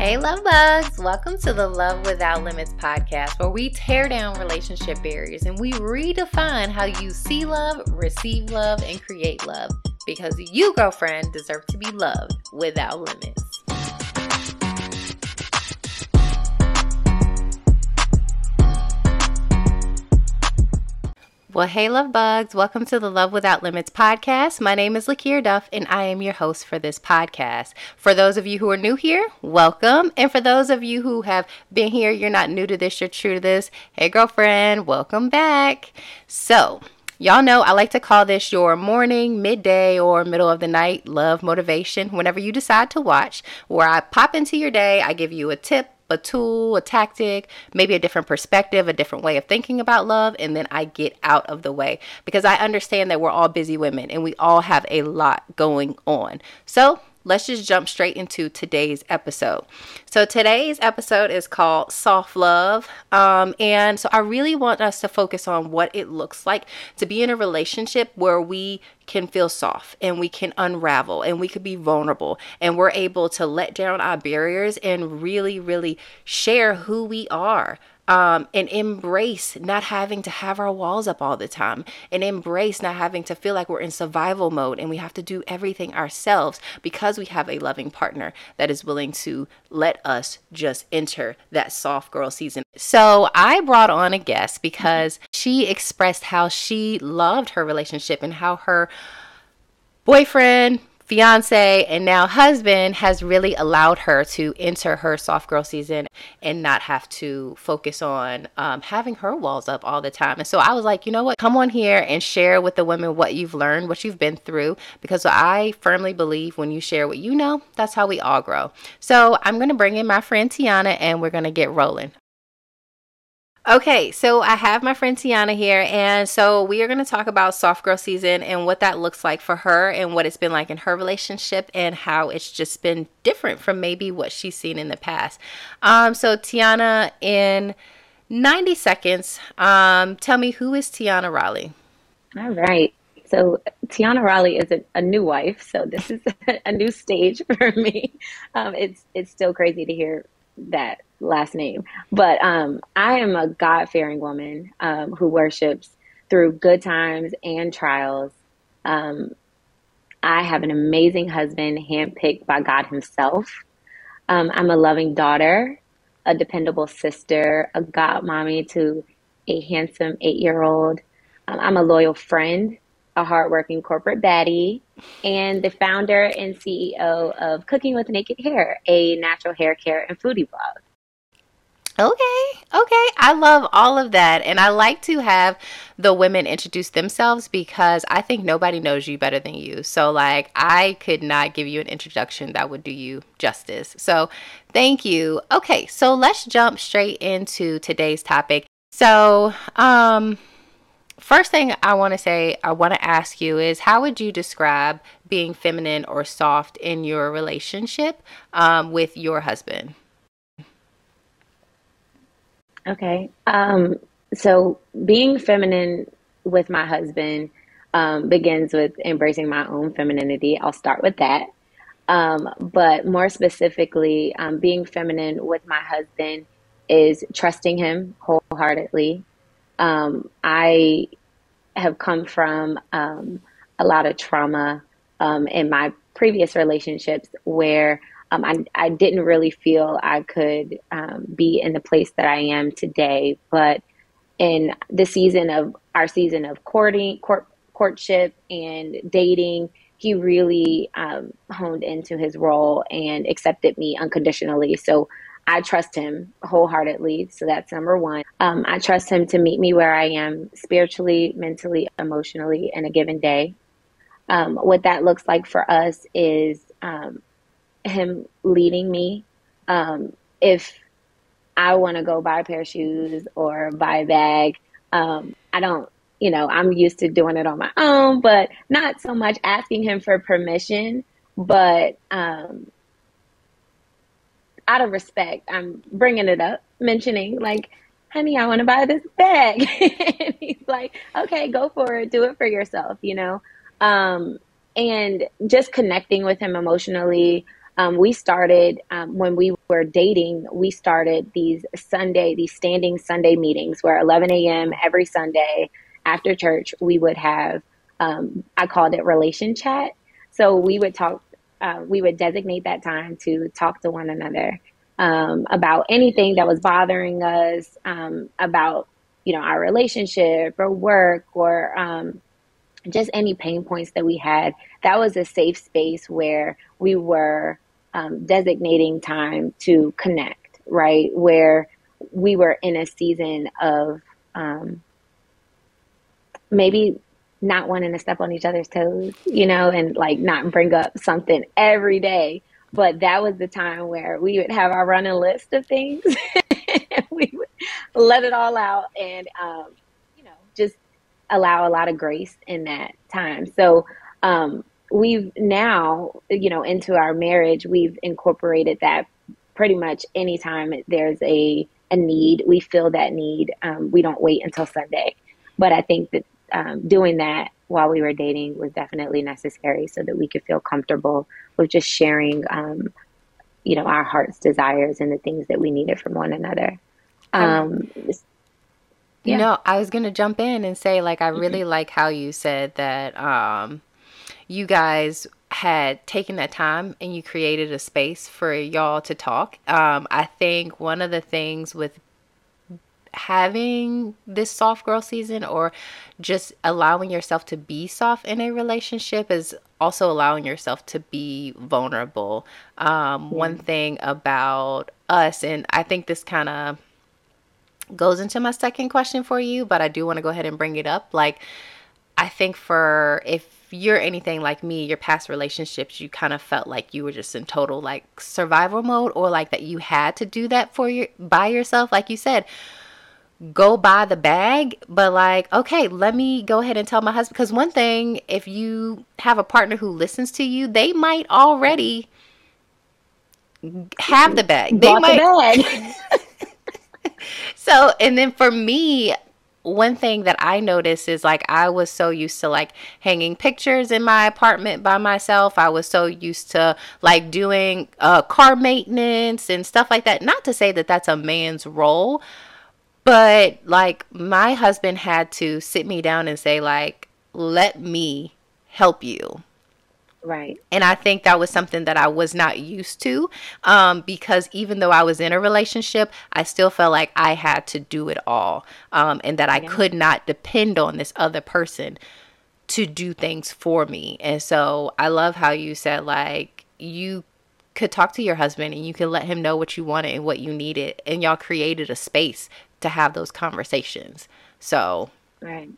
Hey, love bugs. Welcome to the Love Without Limits podcast, where we tear down relationship barriers and we redefine how you see love, receive love, and create love. Because you, girlfriend, deserve to be loved without limits. Well, hey, love bugs. Welcome to the Love Without Limits podcast. My name is Lakia Duff, and I am your host for this podcast. For those of you who are new here, welcome. And for those of you who have been here, you're not new to this, you're true to this. Hey, girlfriend, welcome back. So, Y'all know I like to call this your morning, midday, or middle of the night love motivation whenever you decide to watch, where I pop into your day, I give you a tip, a tool, a tactic, maybe a different perspective, a different way of thinking about love, and then I get out of the way because I understand that we're all busy women and we all have a lot going on. So let's just jump straight into today's episode. So, today's episode is called Soft Love. Um, and so, I really want us to focus on what it looks like to be in a relationship where we can feel soft and we can unravel and we could be vulnerable and we're able to let down our barriers and really, really share who we are um, and embrace not having to have our walls up all the time and embrace not having to feel like we're in survival mode and we have to do everything ourselves because we have a loving partner that is willing to let us just enter that soft girl season. So I brought on a guest because she expressed how she loved her relationship and how her boyfriend, fiance and now husband has really allowed her to enter her soft girl season and not have to focus on um, having her walls up all the time. And so I was like, you know what? Come on here and share with the women what you've learned, what you've been through, because I firmly believe when you share what you know, that's how we all grow. So I'm going to bring in my friend Tiana and we're going to get rolling. Okay, so I have my friend Tiana here, and so we are going to talk about soft girl season and what that looks like for her, and what it's been like in her relationship, and how it's just been different from maybe what she's seen in the past. Um, so Tiana, in 90 seconds, um, tell me who is Tiana Raleigh? All right. So Tiana Raleigh is a, a new wife, so this is a, new stage for me. Um, it's it's still crazy to hear that last name. But um, I am a God fearing woman um, who worships through good times and trials. Um, I have an amazing husband handpicked by God Himself. Um, I'm a loving daughter, a dependable sister, a God mommy to a handsome eight year old. Um, I'm a loyal friend a hardworking corporate baddie, and the founder and CEO of Cooking with Naked Hair, a natural hair care and foodie blog. Okay, okay. I love all of that. And I like to have the women introduce themselves because I think nobody knows you better than you. So, like, I could not give you an introduction that would do you justice. So, thank you. Okay, so let's jump straight into today's topic. So, um, First thing I want to say, I want to ask you is how would you describe being feminine or soft in your relationship um, with your husband? Okay. Um, so being feminine with my husband um, begins with embracing my own femininity. I'll start with that. Um, but more specifically, um, being feminine with my husband is trusting him wholeheartedly, um, I have come from um, a lot of trauma um, in my previous relationships where um, I, I, didn't really feel I could um, be in the place that I am today. But in the season of our season of courting, court, courtship and dating, he really um, honed into his role and accepted me unconditionally. So I trust him wholeheartedly. So that's number one. Um, I trust him to meet me where I am spiritually, mentally, emotionally in a given day. Um, what that looks like for us is um, him leading me. Um, if I want to go buy a pair of shoes or buy a bag, um, I don't, you know, I'm used to doing it on my own, but not so much asking him for permission, but um, out of respect, I'm bringing it up, mentioning like, honey, I want to buy this bag. and he's like, okay, go for it. Do it for yourself, you know? Um, and just connecting with him emotionally, um, we started um, when we were dating. We started these Sunday, these standing Sunday meetings where 11 a.m. every Sunday after church we would have. Um, I called it relation chat. So we would talk. Uh, we would designate that time to talk to one another um, about anything that was bothering us, um, about you know our relationship or work or um, just any pain points that we had. That was a safe space where we were um, designating time to connect, right? Where we were in a season of um, maybe not wanting to step on each other's toes, you know, and like not bring up something every day. But that was the time where we would have our running list of things. we would let it all out and, um, you know, just allow a lot of grace in that time. So, um, we've now, you know, into our marriage, we've incorporated that pretty much anytime there's a, a need, we feel that need. Um, we don't wait until Sunday. But I think that um, doing that while we were dating was definitely necessary so that we could feel comfortable with just sharing, um, you know, our heart's desires and the things that we needed from one another. Um, yeah. No, I was going to jump in and say, like, I really mm-hmm. like how you said that um, you guys had taken that time and you created a space for y'all to talk. Um, I think one of the things with having this soft girl season or just allowing yourself to be soft in a relationship is also allowing yourself to be vulnerable. Um. One thing about us, and I think this kind of goes into my second question for you, but I do want to go ahead and bring it up. Like, I think for if you're anything like me, your past relationships, you kind of felt like you were just in total like survival mode or like that you had to do that for your by yourself. Like you said, go buy the bag, but like, okay, let me go ahead and tell my husband. Because one thing, if you have a partner who listens to you, they might already have the bag. They might. The bag. so, and then for me, one thing that I noticed is like I was so used to like hanging pictures in my apartment by myself. I was so used to like doing uh, car maintenance and stuff like that. Not to say that that's a man's role, but like my husband had to sit me down and say like, "Let me help you." Right. And I think that was something that I was not used to um, because even though I was in a relationship, I still felt like I had to do it all um, and that I yeah. could not depend on this other person to do things for me. And so I love how you said, like, you could talk to your husband and you could let him know what you wanted and what you needed. And y'all created a space to have those conversations. So, right.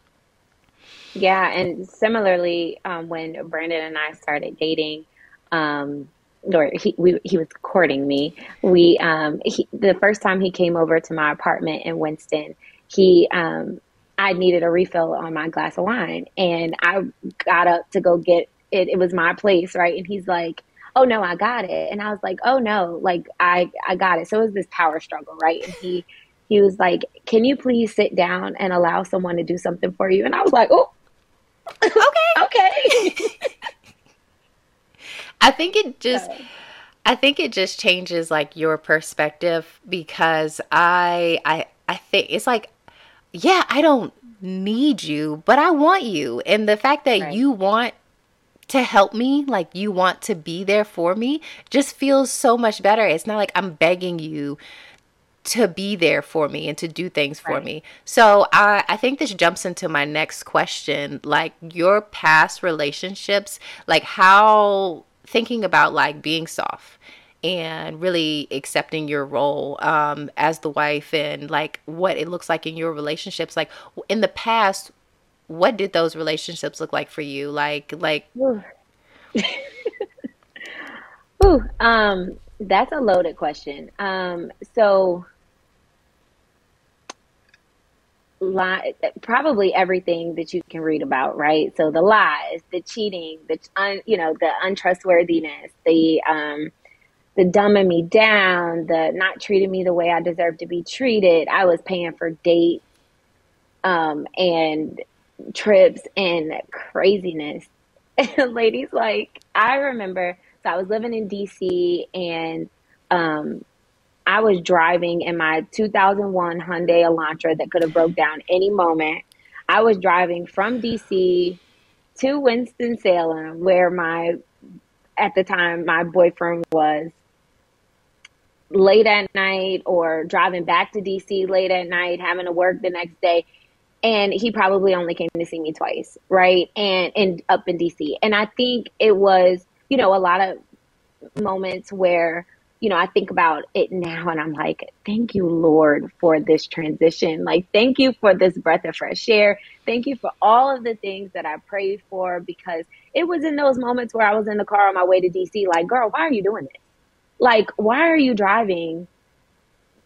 Yeah, and similarly, um, when Brandon and I started dating, um, or he we, he was courting me. We um, he, the first time he came over to my apartment in Winston, he um, I needed a refill on my glass of wine, and I got up to go get it. It was my place, right? And he's like, "Oh no, I got it," and I was like, "Oh no, like I I got it." So it was this power struggle, right? And he he was like, "Can you please sit down and allow someone to do something for you?" And I was like, "Oh." Okay. okay. I think it just I think it just changes like your perspective because I I I think it's like yeah, I don't need you, but I want you. And the fact that right. you want to help me, like you want to be there for me, just feels so much better. It's not like I'm begging you to be there for me and to do things for right. me. So I, I think this jumps into my next question. Like your past relationships, like how thinking about like being soft and really accepting your role um, as the wife and like what it looks like in your relationships. Like in the past, what did those relationships look like for you? Like like Ooh, um that's a loaded question. Um so lie, probably everything that you can read about, right? So the lies, the cheating, the un, you know, the untrustworthiness, the um, the dumbing me down, the not treating me the way I deserve to be treated. I was paying for dates, um, and trips and craziness. Ladies, like I remember So I was living in DC and um, I was driving in my 2001 Hyundai Elantra that could have broke down any moment. I was driving from DC to Winston Salem, where my at the time my boyfriend was late at night or driving back to DC late at night, having to work the next day. And he probably only came to see me twice, right? And and up in DC. And I think it was, you know, a lot of moments where you know, I think about it now and I'm like, thank you, Lord, for this transition. Like, thank you for this breath of fresh air. Thank you for all of the things that I prayed for because it was in those moments where I was in the car on my way to DC, like, girl, why are you doing this? Like, why are you driving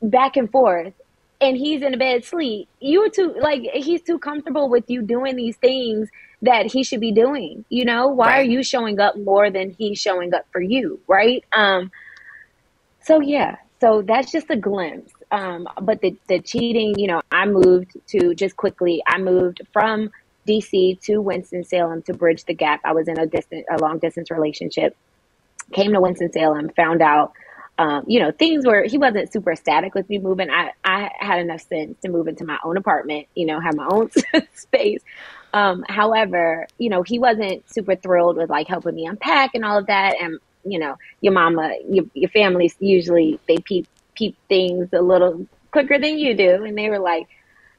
back and forth? And he's in a bed sleep. You were too, like, he's too comfortable with you doing these things that he should be doing. You know, why right. are you showing up more than he's showing up for you? Right. Um, so yeah, so that's just a glimpse. Um, but the the cheating, you know, I moved to just quickly. I moved from DC to Winston Salem to bridge the gap. I was in a distant, a long distance relationship. Came to Winston Salem, found out, um, you know, things were he wasn't super ecstatic with me moving. I I had enough sense to move into my own apartment, you know, have my own space. Um, however, you know, he wasn't super thrilled with like helping me unpack and all of that. And you know, your mama, your, your families usually they peep peep things a little quicker than you do, and they were like,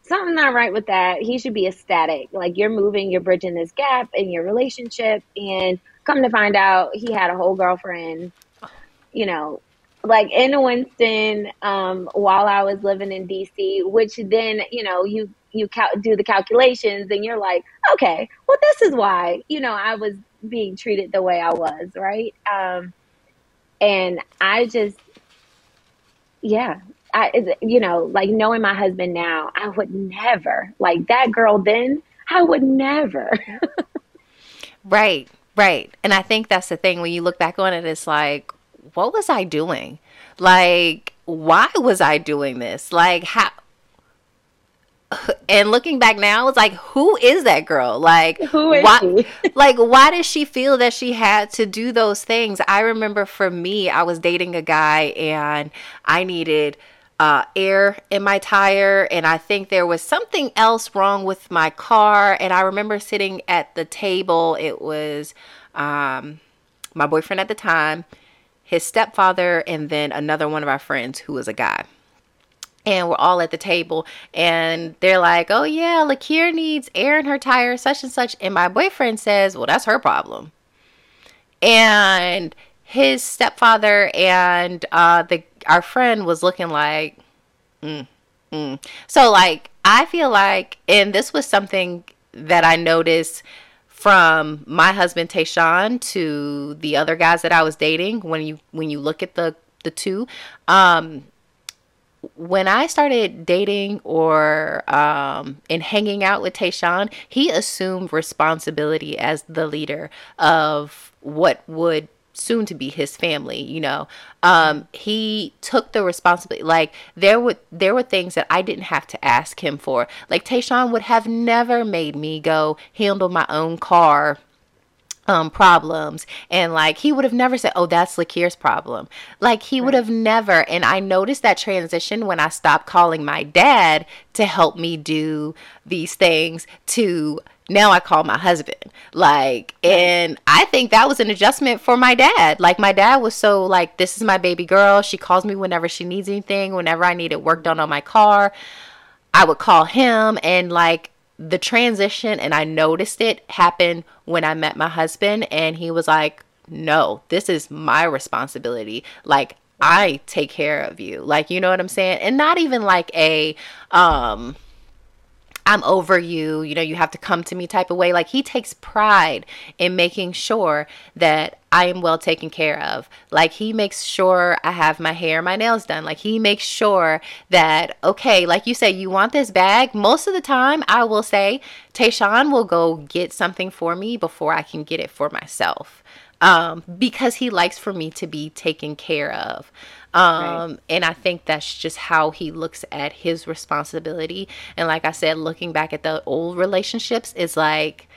something not right with that. He should be ecstatic. Like you're moving, you're bridging this gap in your relationship, and come to find out, he had a whole girlfriend. You know, like in Winston, um, while I was living in DC, which then you know you you cal- do the calculations and you're like, okay, well this is why you know I was being treated the way I was, right? Um, and I just, yeah, I, you know, like knowing my husband now, I would never, like that girl then, I would never. right, right. And I think that's the thing when you look back on it, it's like, what was I doing? Like, why was I doing this? Like, how, and looking back now, it's like, who is that girl? Like, who is why, she? like, why does she feel that she had to do those things? I remember for me, I was dating a guy and I needed uh, air in my tire, and I think there was something else wrong with my car. And I remember sitting at the table. It was um, my boyfriend at the time, his stepfather, and then another one of our friends who was a guy and we're all at the table and they're like oh yeah Lakia needs air in her tire such and such and my boyfriend says well that's her problem and his stepfather and uh the our friend was looking like mm, mm. so like i feel like and this was something that i noticed from my husband Tayshawn to the other guys that I was dating when you when you look at the the two um when I started dating or um, hanging out with Tayshawn, he assumed responsibility as the leader of what would soon to be his family you know? Um he took the responsibility like there were there were things that i didn't have to ask him for. Like tayshawn would have never made me go handle my own car um, problems. And like he would have never said oh that's Lakia's problem. Like he right. would have never and i noticed that transition when i stopped calling my dad to help me do these things to now i call my husband. Like and i think that was an adjustment for my dad. Like my dad was so like this is my baby girl. She calls me whenever she needs anything whenever i needed work done on my car. I would call him and like the transition and I noticed it happen when I met my husband and he was like, "No, this is my responsibility. Like I take care of you." Like, you know what I'm saying? And not even like a um I'm over you, you know, you have to come to me type of way. Like he takes pride in making sure that I am well taken care of. Like he makes sure I have my hair, my nails done. Like he makes sure that okay, like you say, you want this bag. Most of the time, I will say Tayshawn will go get something for me before I can get it for myself. Um, because he likes for me to be taken care of. Um, right. And I think that's just how he looks at his responsibility. And like I said, looking back at the old relationships is like,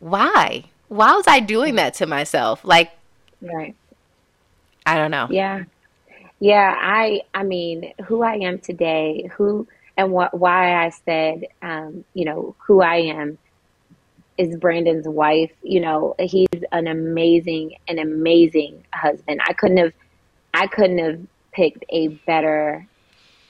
why? why was I doing that to myself? Like, right. I don't know. Yeah. Yeah, I I mean, who I am today, who and what why I said um, you know, who I am is Brandon's wife. You know, he's an amazing, an amazing husband. I couldn't have I couldn't have picked a better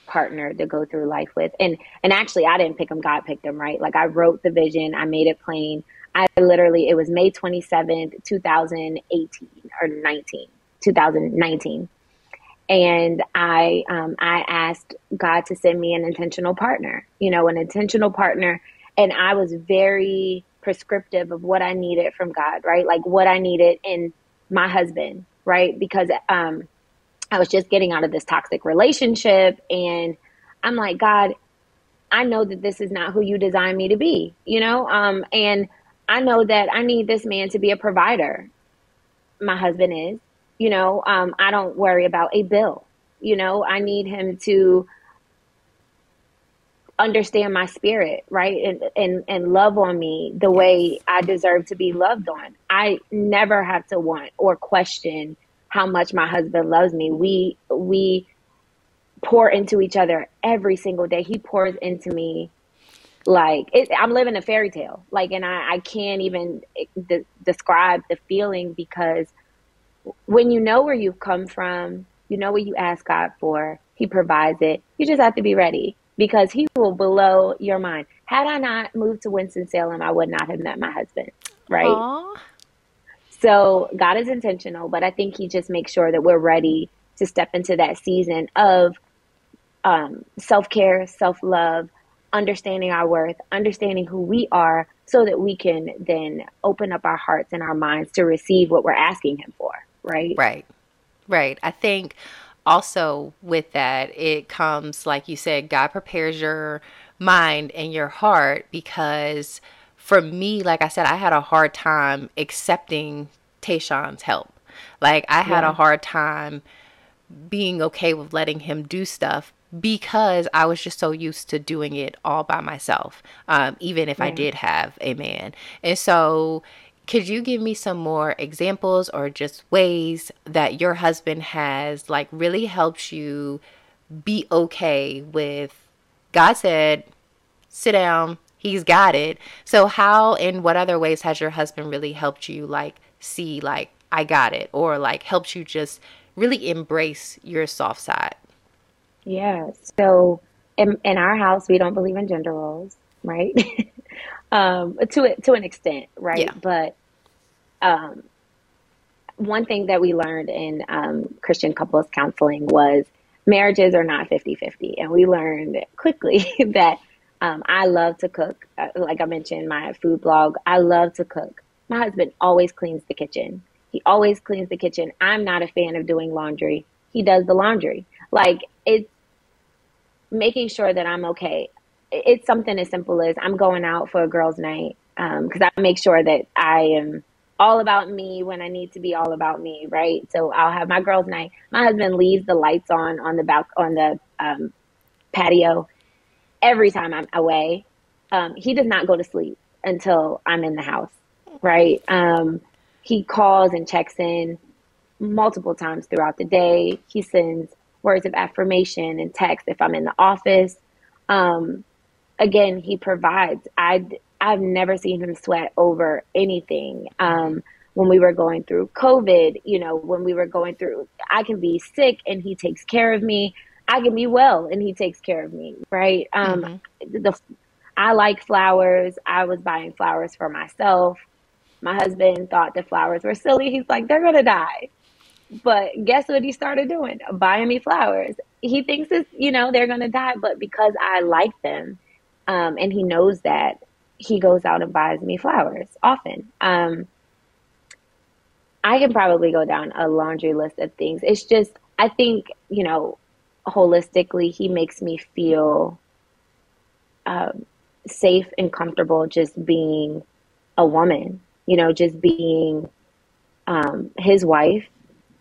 partner to go through life with. And and actually I didn't pick him, God picked him, right? Like I wrote the vision, I made it plain. I literally it was May 27th, 2018 or 19, 2019. And I um, I asked God to send me an intentional partner, you know, an intentional partner. And I was very prescriptive of what I needed from God, right? Like what I needed in my husband, right? Because um, I was just getting out of this toxic relationship and I'm like, God, I know that this is not who you designed me to be, you know? Um, and I know that I need this man to be a provider. My husband is, you know, um, I don't worry about a bill, you know, I need him to understand my spirit, right? And, and, and love on me the way I deserve to be loved on. I never have to want or question how much my husband loves me. We we pour into each other every single day. He pours into me like it, I'm living a fairy tale. Like, and I, I can't even eh, de- describe the feeling because when you know where you've come from, you know what you ask God for. He provides it. You just have to be ready because He will blow your mind. Had I not moved to Winston Salem, I would not have met my husband. Right. Aww. So God is intentional, but I think He just makes sure that we're ready to step into that season of um, self care, self love, understanding our worth, understanding who we are, so that we can then open up our hearts and our minds to receive what we're asking Him for. Right. Right. Right. I think also with that, it comes, like you said, God prepares your mind and your heart because for me, like I said, I had a hard time accepting Tayshawn's help. Like I had yeah. a hard time being okay with letting him do stuff because I was just so used to doing it all by myself, um, even if yeah. I did have a man. And so, could you give me some more examples or just ways that your husband has like really helped you be okay with God said, sit down, he's got it. So how and what other ways has your husband really helped you like see like I got it or like helps you just really embrace your soft side? Yeah. So in, in our house we don't believe in gender roles, right? um to it to an extent, right? Yeah. But um one thing that we learned in um, Christian couples counseling was marriages are not 50 50. And we learned quickly that um, I love to cook. Uh, like I mentioned, my food blog, I love to cook. My husband always cleans the kitchen. He always cleans the kitchen. I'm not a fan of doing laundry. He does the laundry. Like it's making sure that I'm okay. It's something as simple as I'm going out for a girls' night because um, I make sure that I am all about me when I need to be all about me, right? So I'll have my girls' night. My husband leaves the lights on on the back on the um, patio every time I'm away. Um, he does not go to sleep until I'm in the house, right? Um, he calls and checks in multiple times throughout the day. He sends words of affirmation and text if I'm in the office. Um, again, he provides. I I've never seen him sweat over anything. Um, when we were going through COVID, you know, when we were going through, I can be sick and he takes care of me. I can be well and he takes care of me, right? Um, mm-hmm. the I like flowers. I was buying flowers for myself. My husband thought the flowers were silly. He's like, they're gonna die. But guess what he started doing? Buying me flowers. He thinks it's, you know, they're gonna die, but because I like them, um, and he knows that, he goes out and buys me flowers often. Um, I can probably go down a laundry list of things. It's just, I think, you know, holistically, he makes me feel um, safe and comfortable just being a woman, you know, just being um, his wife,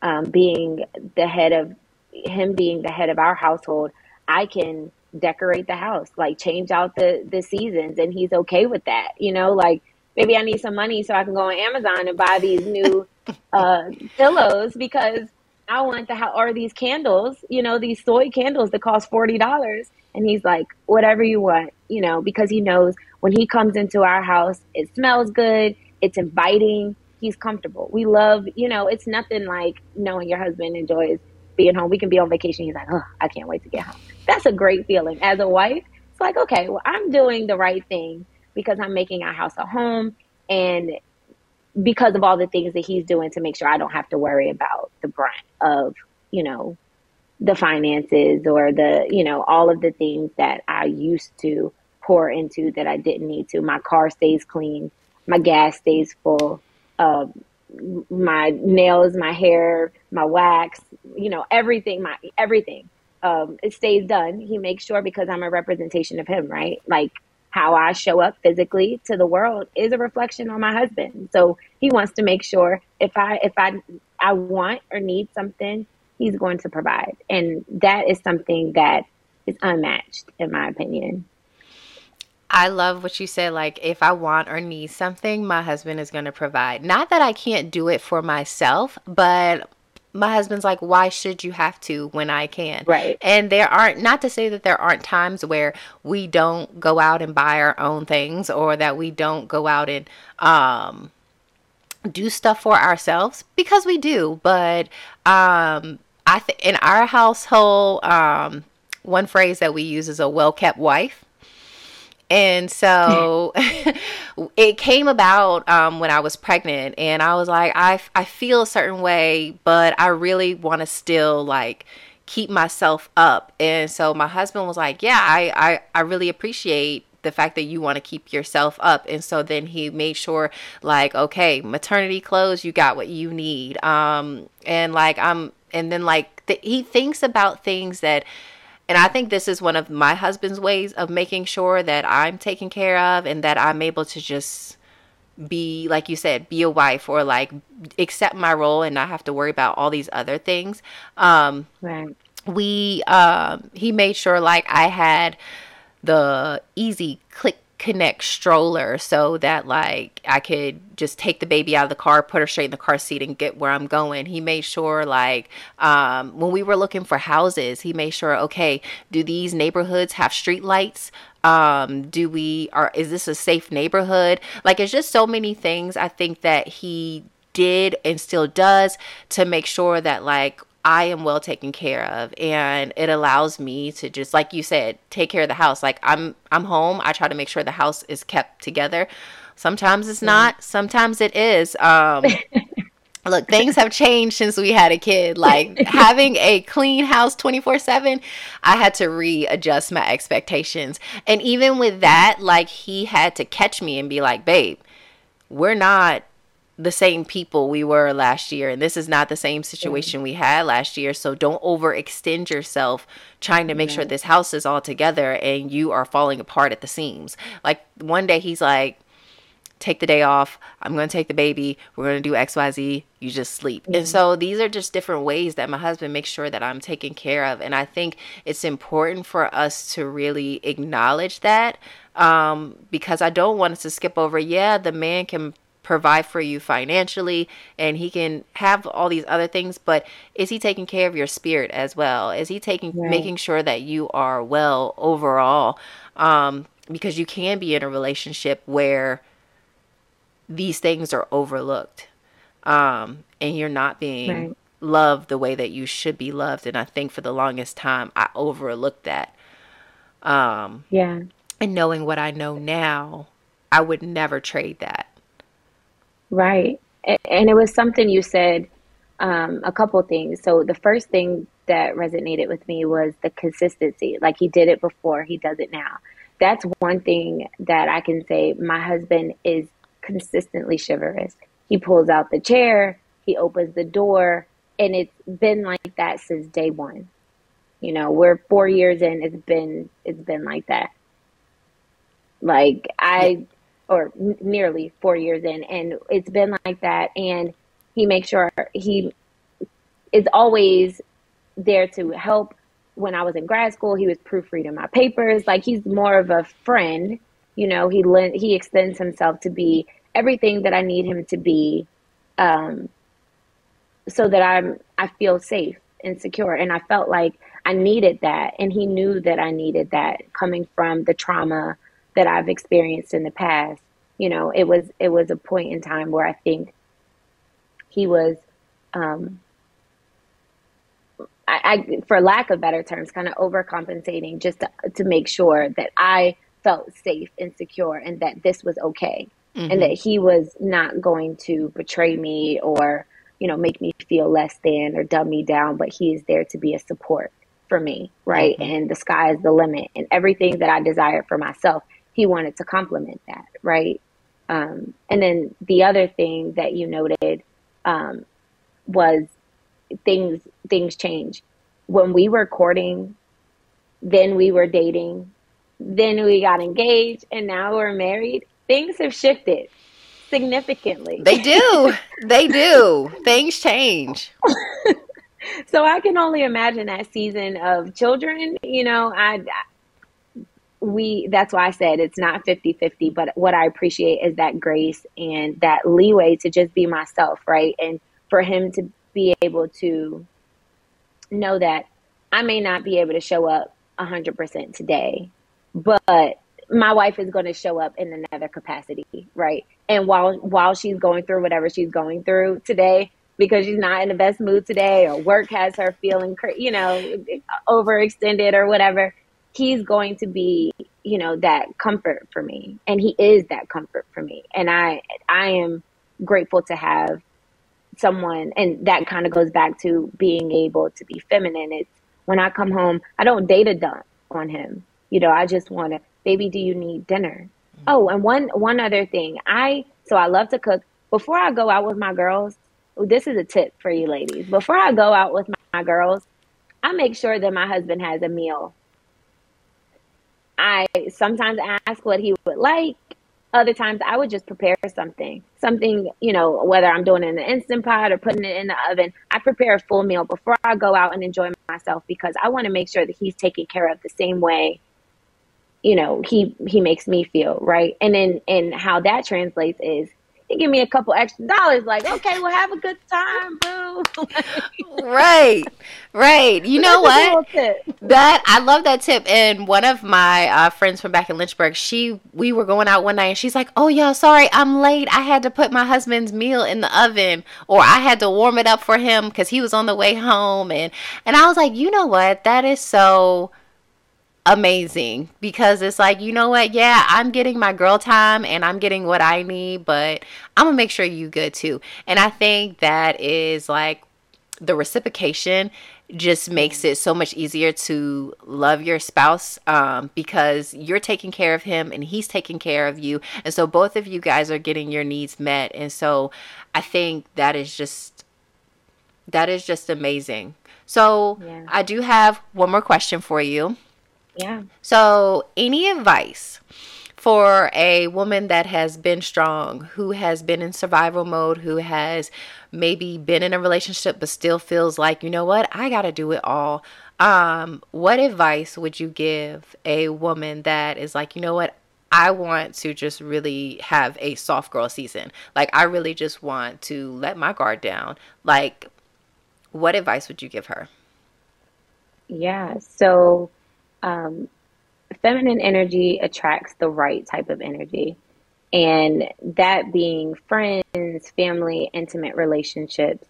um, being the head of him being the head of our household. I can decorate the house, like change out the the seasons, and he's okay with that. You know, like maybe I need some money so I can go on Amazon and buy these new uh, pillows because I want the house or these candles, you know, these soy candles that cost forty dollars. And he's like, whatever you want, you know, because he knows when he comes into our house, it smells good, it's inviting, he's comfortable. We love, you know, it's nothing like knowing your husband enjoys being home. We can be on vacation. He's like, oh, I can't wait to get home. That's a great feeling. As a wife, it's like, okay, well, I'm doing the right thing because I'm making our house a home and because of all the things that he's doing to make sure I don't have to worry about the brunt of, you know, the finances or the, you know, all of the things that I used to pour into that I didn't need to. My car stays clean, my gas stays full, uh, my nails, my hair, my wax, you know, everything, my everything. Um, it stays done. He makes sure because I'm a representation of him, right? Like how I show up physically to the world is a reflection on my husband. So he wants to make sure if I if I I want or need something, he's going to provide. And that is something that is unmatched in my opinion. I love what you said. Like, if I want or need something, my husband is going to provide. Not that I can't do it for myself, but my husband's like, why should you have to when I can? Right. And there aren't, not to say that there aren't times where we don't go out and buy our own things or that we don't go out and, um, do stuff for ourselves because we do. But, um, I think in our household, um, one phrase that we use is a well kept wife. And so it came about um, when I was pregnant, and I was like, I, I feel a certain way, but I really want to still like keep myself up. And so my husband was like, Yeah, I, I, I really appreciate the fact that you want to keep yourself up and so then he made sure like okay maternity clothes you got what you need um and like i'm and then like th- he thinks about things that and I think this is one of my husband's ways of making sure that I'm taken care of and that I'm able to just be, like you said, be a wife or like accept my role and not have to worry about all these other things. Um, right. We, um, he made sure like I had the easy click connect stroller so that like I could just take the baby out of the car, put her straight in the car seat and get where I'm going. He made sure like um, when we were looking for houses, he made sure okay, do these neighborhoods have street lights? Um, do we are is this a safe neighborhood? Like it's just so many things I think that he did and still does to make sure that like I am well taken care of and it allows me to just like you said take care of the house. Like I'm I'm home. I try to make sure the house is kept together. Sometimes it's not. Sometimes it is. Um look things have changed since we had a kid. Like having a clean house 24/7 I had to readjust my expectations. And even with that like he had to catch me and be like babe we're not the same people we were last year and this is not the same situation we had last year so don't overextend yourself trying to make yeah. sure this house is all together and you are falling apart at the seams. Like one day he's like take the day off. I'm going to take the baby. We're going to do xyz you just sleep. And so these are just different ways that my husband makes sure that i'm taken care of and i think it's important for us to really acknowledge that um, because i don't want us to skip over yeah the man can provide for you financially and he can have all these other things but is he taking care of your spirit as well? Is he taking right. making sure that you are well overall? Um, because you can be in a relationship where these things are overlooked um, and you're not being right. loved the way that you should be loved and i think for the longest time i overlooked that. Um, yeah. and knowing what i know now i would never trade that Right. And it was something you said, um, a couple things. So the first thing that resonated with me was the consistency. Like he did it before, he does it now. That's one thing that I can say. My husband is consistently chivalrous. He pulls out the chair, he opens the door, and it's been like that since day one. You know, we're four years in. It's been it's been like that. Like I or n- nearly four years in, and it's been like that. And he makes sure he is always there to help. When I was in grad school, he was proofreading my papers. Like he's more of a friend, you know. He lent, he extends himself to be everything that I need him to be, um, so that I'm I feel safe and secure. And I felt like I needed that, and he knew that I needed that coming from the trauma that I've experienced in the past. You know, it was it was a point in time where I think he was um, I, I, for lack of better terms, kind of overcompensating just to, to make sure that I felt safe and secure and that this was okay mm-hmm. and that he was not going to betray me or, you know, make me feel less than or dumb me down, but he is there to be a support for me, right? Mm-hmm. And the sky is the limit and everything that I desired for myself, he wanted to complement that, right? Um, and then the other thing that you noted um, was things things change. When we were courting, then we were dating, then we got engaged, and now we're married. Things have shifted significantly. They do. they do. Things change. so I can only imagine that season of children, you know, I we that's why I said it's not 50-50, but what I appreciate is that grace and that leeway to just be myself, right? And for him to be able to know that I may not be able to show up 100% today, but my wife is going to show up in another capacity, right? And while while she's going through whatever she's going through today, because she's not in the best mood today, or work has her feeling, you know, overextended or whatever, he's going to be, you know, that comfort for me, and he is that comfort for me, and I I am grateful to have someone and that kind of goes back to being able to be feminine. It's when i come home i don't date a dump on him. You know i just want to baby do you need dinner? Mm-hmm. oh and one one other thing. I so i love to cook. Before i go out with my girls this is a tip for you ladies. Before i go out with my, my girls i make sure that my husband has a meal i sometimes ask what he would like other times I would just prepare something, something, you know, whether I'm doing it in the instant pot or putting it in the oven. I prepare a full meal before I go out and enjoy myself because I want to make sure that he's taken care of the same way, you know, he, he makes me feel right. And then, and how that translates is he give me a couple extra dollars, like, okay, well, have a good time, boo. right, right. You know what? That I love that tip. And one of my uh, friends from back in Lynchburg, she we were going out one night, and she's like, "Oh, y'all, sorry, I'm late. I had to put my husband's meal in the oven, or I had to warm it up for him because he was on the way home." And and I was like, you know what? That is so amazing because it's like, you know what? Yeah, I'm getting my girl time and I'm getting what I need, but I'm going to make sure you good too. And I think that is like the reciprocation just makes it so much easier to love your spouse um, because you're taking care of him and he's taking care of you. And so both of you guys are getting your needs met. And so I think that is just that is just amazing. So yeah. I do have one more question for you. Yeah. So, any advice for a woman that has been strong, who has been in survival mode, who has maybe been in a relationship but still feels like, you know what, I got to do it all. Um, what advice would you give a woman that is like, you know what, I want to just really have a soft girl season. Like I really just want to let my guard down. Like what advice would you give her? Yeah. So um, feminine energy attracts the right type of energy. And that being friends, family, intimate relationships.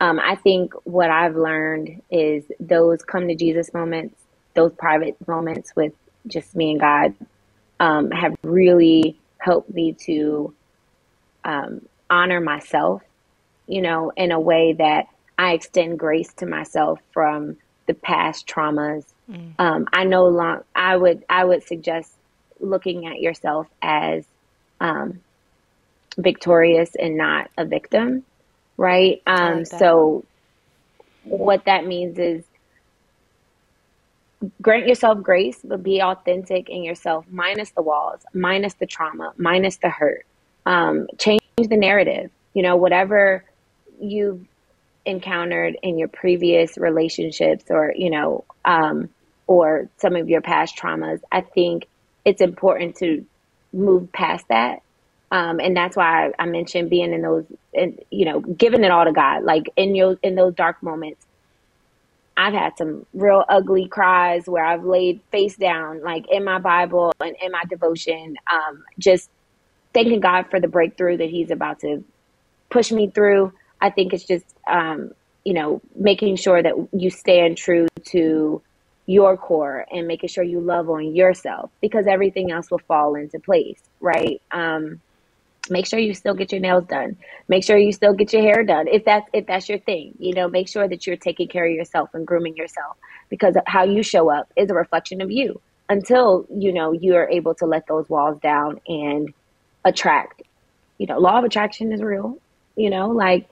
Um, I think what I've learned is those come to Jesus moments, those private moments with just me and God, um, have really helped me to um, honor myself, you know, in a way that I extend grace to myself from the past traumas Mm. Um, I no long. I would. I would suggest looking at yourself as um, victorious and not a victim, right? Um, like so, what that means is grant yourself grace, but be authentic in yourself, minus the walls, minus the trauma, minus the hurt. Um, change the narrative. You know, whatever you've encountered in your previous relationships or you know um, or some of your past traumas i think it's important to move past that Um, and that's why I, I mentioned being in those, and you know, giving it all to God. Like in your in those dark moments, I've had some real ugly cries where I've laid face down, like in my Bible and in my devotion, um, just thanking God for the breakthrough that He's about to push me through. I think it's just, um, you know, making sure that you stand true to your core and making sure you love on yourself because everything else will fall into place, right? Um, make sure you still get your nails done make sure you still get your hair done if that's if that's your thing you know make sure that you're taking care of yourself and grooming yourself because how you show up is a reflection of you until you know you are able to let those walls down and attract you know law of attraction is real you know like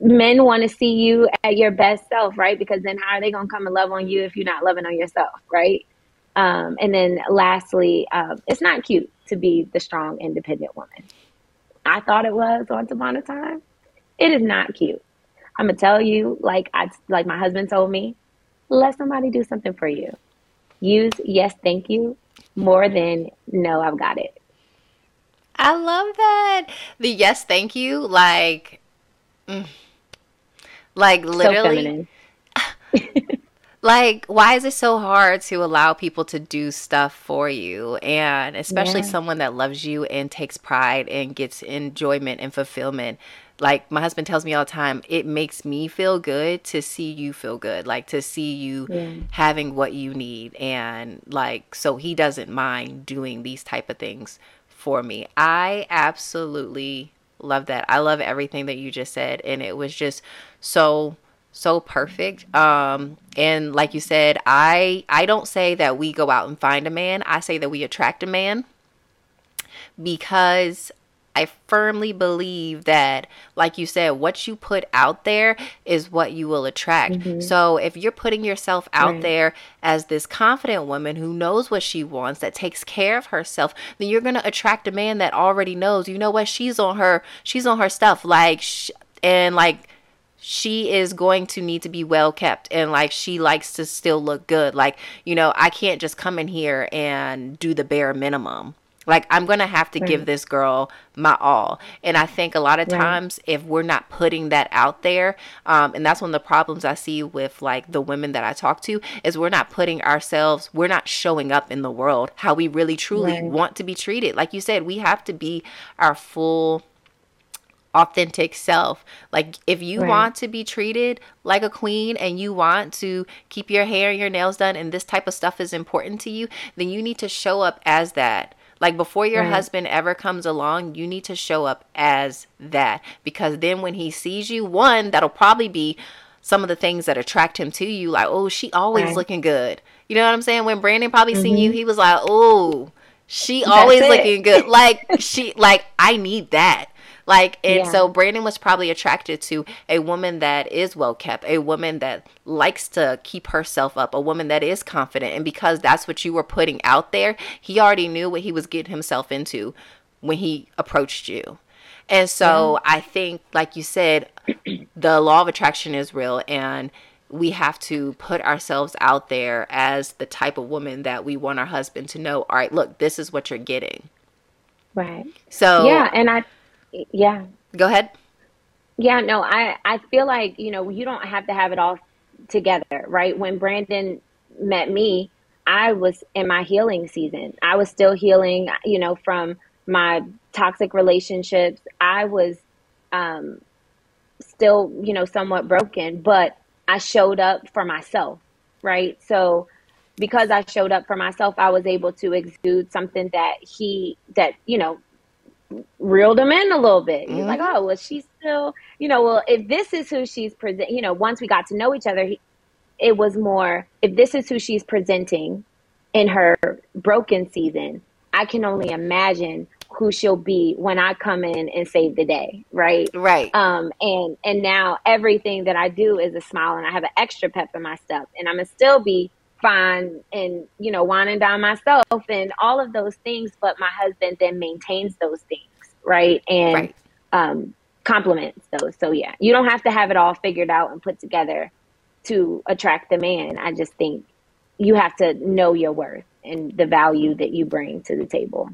men want to see you at your best self right because then how are they going to come and love on you if you're not loving on yourself right um, and then lastly um, it's not cute to be the strong, independent woman. I thought it was once upon a time. It is not cute. I'm gonna tell you, like I like my husband told me, let somebody do something for you. Use yes, thank you more than no, I've got it. I love that. The yes, thank you, like, mm, like literally. So like why is it so hard to allow people to do stuff for you and especially yeah. someone that loves you and takes pride and gets enjoyment and fulfillment like my husband tells me all the time it makes me feel good to see you feel good like to see you yeah. having what you need and like so he doesn't mind doing these type of things for me i absolutely love that i love everything that you just said and it was just so so perfect. Um, and like you said, I I don't say that we go out and find a man. I say that we attract a man because I firmly believe that, like you said, what you put out there is what you will attract. Mm-hmm. So if you're putting yourself out right. there as this confident woman who knows what she wants, that takes care of herself, then you're gonna attract a man that already knows. You know what? She's on her. She's on her stuff. Like, sh- and like she is going to need to be well kept and like she likes to still look good. Like, you know, I can't just come in here and do the bare minimum. Like, I'm going to have to right. give this girl my all. And I think a lot of times, if we're not putting that out there, um, and that's one of the problems I see with like the women that I talk to, is we're not putting ourselves, we're not showing up in the world how we really truly right. want to be treated. Like you said, we have to be our full authentic self. Like if you right. want to be treated like a queen and you want to keep your hair and your nails done and this type of stuff is important to you, then you need to show up as that. Like before your right. husband ever comes along, you need to show up as that because then when he sees you, one, that'll probably be some of the things that attract him to you like, "Oh, she always right. looking good." You know what I'm saying? When Brandon probably mm-hmm. seen you, he was like, "Oh, she always looking good." Like she like I need that. Like, and yeah. so Brandon was probably attracted to a woman that is well kept, a woman that likes to keep herself up, a woman that is confident. And because that's what you were putting out there, he already knew what he was getting himself into when he approached you. And so yeah. I think, like you said, the law of attraction is real. And we have to put ourselves out there as the type of woman that we want our husband to know all right look this is what you're getting right so yeah and i yeah. Go ahead. Yeah, no, I I feel like, you know, you don't have to have it all together, right? When Brandon met me, I was in my healing season. I was still healing, you know, from my toxic relationships. I was um still, you know, somewhat broken, but I showed up for myself, right? So because I showed up for myself, I was able to exude something that he that, you know, reeled him in a little bit. He's mm-hmm. like, oh, well, she's still, you know, well, if this is who she's present, you know, once we got to know each other, he, it was more, if this is who she's presenting in her broken season, I can only imagine who she'll be when I come in and save the day, right? Right. Um, and and now everything that I do is a smile, and I have an extra pep in my step, and I'm gonna still be fine and you know winding down myself and all of those things but my husband then maintains those things right? And right. um complements those. So yeah you don't have to have it all figured out and put together to attract the man. I just think you have to know your worth and the value that you bring to the table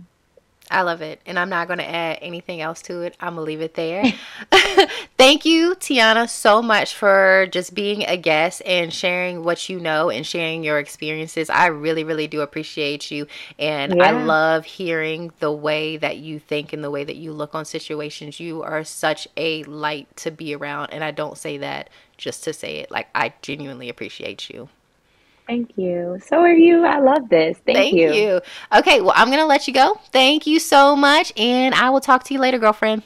I love it. And I'm not going to add anything else to it. I'm going to leave it there. Thank you, Tiana, so much for just being a guest and sharing what you know and sharing your experiences. I really, really do appreciate you. And yeah. I love hearing the way that you think and the way that you look on situations. You are such a light to be around. And I don't say that just to say it. Like, I genuinely appreciate you. Thank you. So are you. I love this. Thank, Thank you. you. Okay, well, I'm going to let you go. Thank you so much. And I will talk to you later, girlfriend.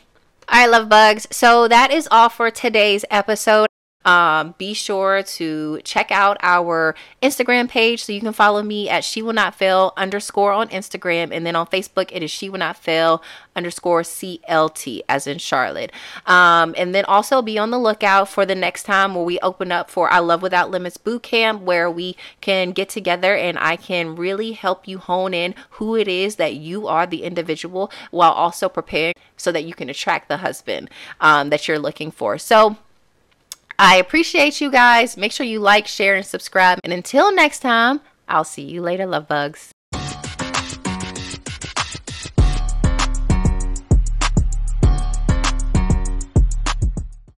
All right, love bugs. So that is all for today's episode. Um, be sure to check out our Instagram page so you can follow me at she will not fail underscore on Instagram and then on Facebook it is she will not fail underscore CLT as in Charlotte. Um, and then also be on the lookout for the next time where we open up for I Love Without Limits boot camp where we can get together and I can really help you hone in who it is that you are the individual while also preparing so that you can attract the husband um, that you're looking for. So I appreciate you guys. Make sure you like, share, and subscribe. And until next time, I'll see you later, love bugs.